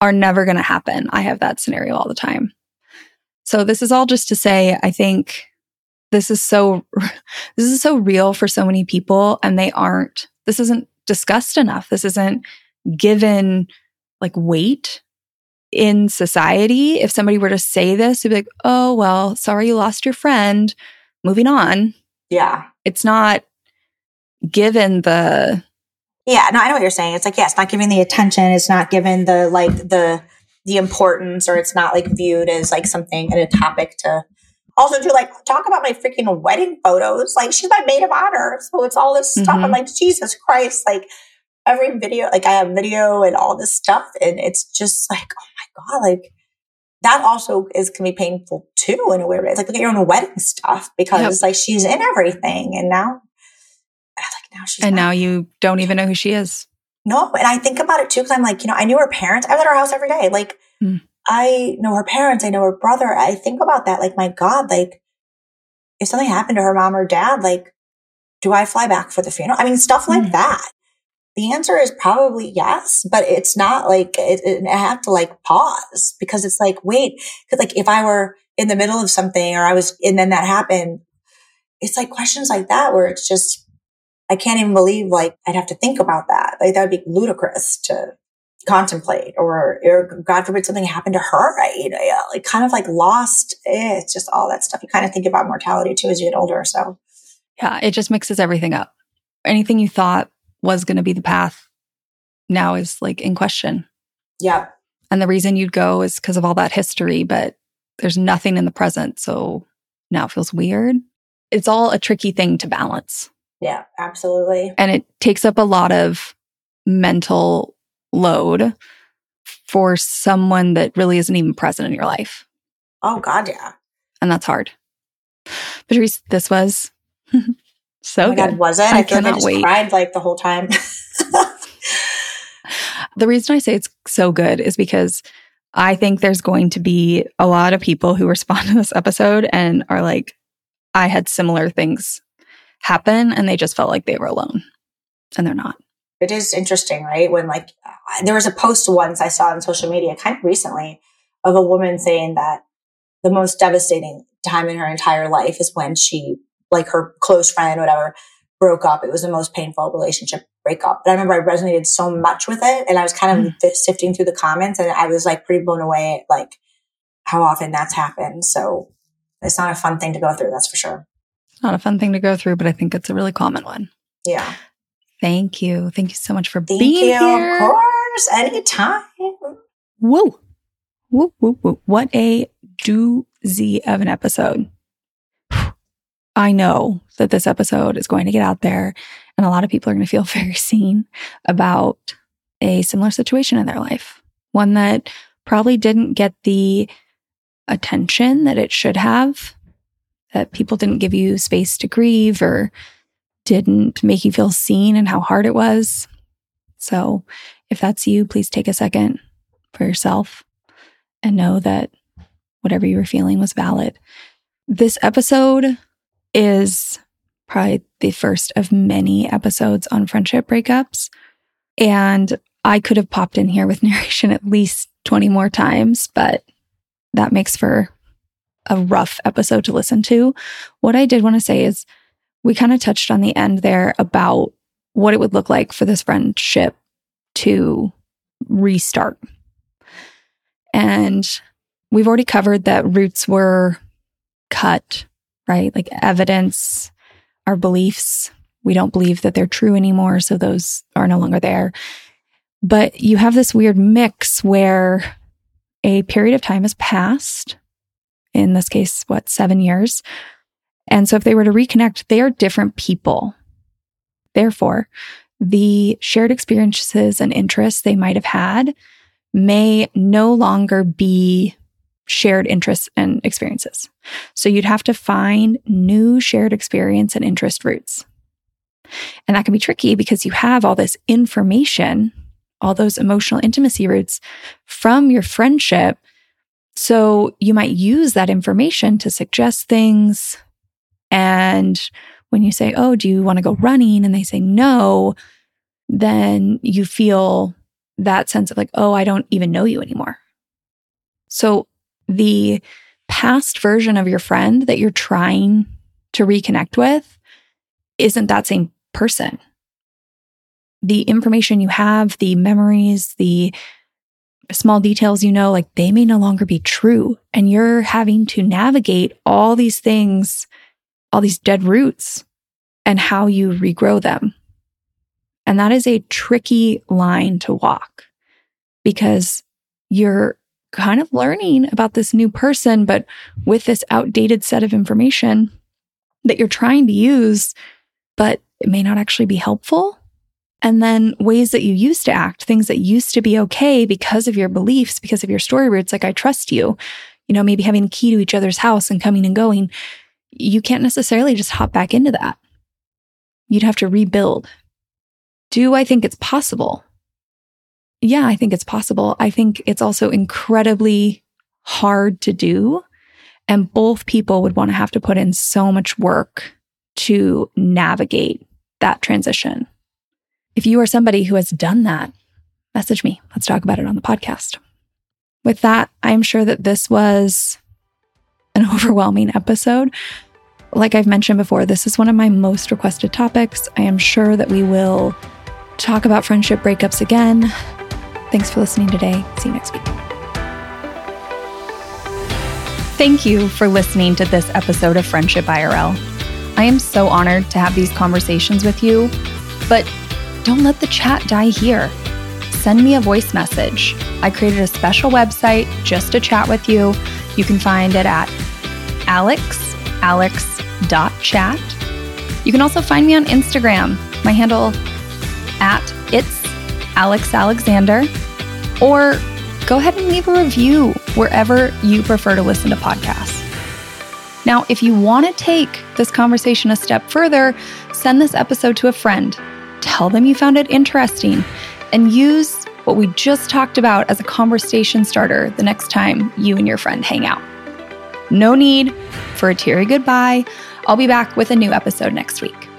are never going to happen. I have that scenario all the time. So this is all just to say, I think this is so, this is so real for so many people and they aren't, this isn't discussed enough. This isn't given like weight in society. If somebody were to say this, it'd be like, oh, well, sorry you lost your friend. Moving on. Yeah. It's not given the yeah no i know what you're saying. It's like yeah it's not giving the attention. It's not given the like the the importance or it's not like viewed as like something and a topic to also do like talk about my freaking wedding photos. Like she's my maid of honor. So it's all this stuff. Mm-hmm. i'm like jesus christ like every video like i have video and all this stuff and it's just like oh my god like that also is can be painful too in a weird way. It's like look at your own wedding stuff because yep. like she's in everything and now like now she's And not. now you don't even know who she is. No, and I think about it too because I'm like, you know, I knew her parents. I was at her house every day. Like mm. I know her parents, I know her brother. I think about that like my god, like if something happened to her mom or dad, like do I fly back for the funeral? I mean, stuff like mm. that. The answer is probably yes, but it's not like it, it, I have to like pause because it's like, wait, because like if I were in the middle of something or I was, and then that happened, it's like questions like that where it's just, I can't even believe like I'd have to think about that. Like that would be ludicrous to contemplate or, or God forbid something happened to her. I, you know, like kind of like lost. Eh, it's just all that stuff. You kind of think about mortality too as you get older. So yeah, it just mixes everything up. Anything you thought was going to be the path now is like in question. Yeah. And the reason you'd go is because of all that history, but there's nothing in the present. So now it feels weird. It's all a tricky thing to balance. Yeah, absolutely. And it takes up a lot of mental load for someone that really isn't even present in your life. Oh, God, yeah. And that's hard. Patrice, this was So oh good. God, was it? I, I feel like I just wait. cried like the whole time. the reason I say it's so good is because I think there's going to be a lot of people who respond to this episode and are like, I had similar things happen and they just felt like they were alone and they're not. It is interesting, right? When like there was a post once I saw on social media kind of recently of a woman saying that the most devastating time in her entire life is when she, like her close friend, whatever, broke up. It was the most painful relationship breakup. But I remember I resonated so much with it and I was kind of mm. sifting through the comments and I was like pretty blown away at like how often that's happened. So it's not a fun thing to go through, that's for sure. Not a fun thing to go through, but I think it's a really common one. Yeah. Thank you. Thank you so much for Thank being you. here. Of course, anytime. Whoa. Whoa, whoa, whoa. What a doozy of an episode. I know that this episode is going to get out there and a lot of people are going to feel very seen about a similar situation in their life. One that probably didn't get the attention that it should have, that people didn't give you space to grieve or didn't make you feel seen and how hard it was. So if that's you, please take a second for yourself and know that whatever you were feeling was valid. This episode is probably the first of many episodes on friendship breakups. And I could have popped in here with narration at least 20 more times, but that makes for a rough episode to listen to. What I did want to say is we kind of touched on the end there about what it would look like for this friendship to restart. And we've already covered that roots were cut, right? Like evidence, our beliefs, we don't believe that they're true anymore. So those are no longer there. But you have this weird mix where a period of time has passed. In this case, what, seven years? And so if they were to reconnect, they are different people. Therefore, the shared experiences and interests they might have had may no longer be shared interests and experiences. So you'd have to find new shared experience and interest roots. And that can be tricky because you have all this information, all those emotional intimacy roots from your friendship. So you might use that information to suggest things. And when you say, Oh, do you want to go running? And they say no, then you feel that sense of like, Oh, I don't even know you anymore. So the past version of your friend that you're trying to reconnect with isn't that same person. The information you have, the memories, the small details you know, like they may no longer be true. And you're having to navigate all these things, all these dead roots, and how you regrow them. And that is a tricky line to walk because you're kind of learning about this new person, but with this outdated set of information that you're trying to use, but it may not actually be helpful. And then ways that you used to act, things that used to be okay because of your beliefs, because of your story roots, like I trust you, you know, maybe having a key to each other's house and coming and going. You can't necessarily just hop back into that. You'd have to rebuild. Do I think it's possible? Yeah, I think it's possible. I think it's also incredibly hard to do. And both people would want to have to put in so much work to navigate that transition. If you are somebody who has done that, message me. Let's talk about it on the podcast. With that, I'm sure that this was an overwhelming episode. Like I've mentioned before, this is one of my most requested topics. I am sure that we will talk about friendship breakups again, Thanks for listening today. See you next week. Thank you for listening to this episode of Friendship IRL. I am so honored to have these conversations with you, but don't let the chat die here. Send me a voice message. I created a special website just to chat with you. You can find it at alexalex.chat. You can also find me on Instagram. My handle at it's Alex Alexander, or go ahead and leave a review wherever you prefer to listen to podcasts. Now, if you want to take this conversation a step further, send this episode to a friend. Tell them you found it interesting and use what we just talked about as a conversation starter the next time you and your friend hang out. No need for a teary goodbye. I'll be back with a new episode next week.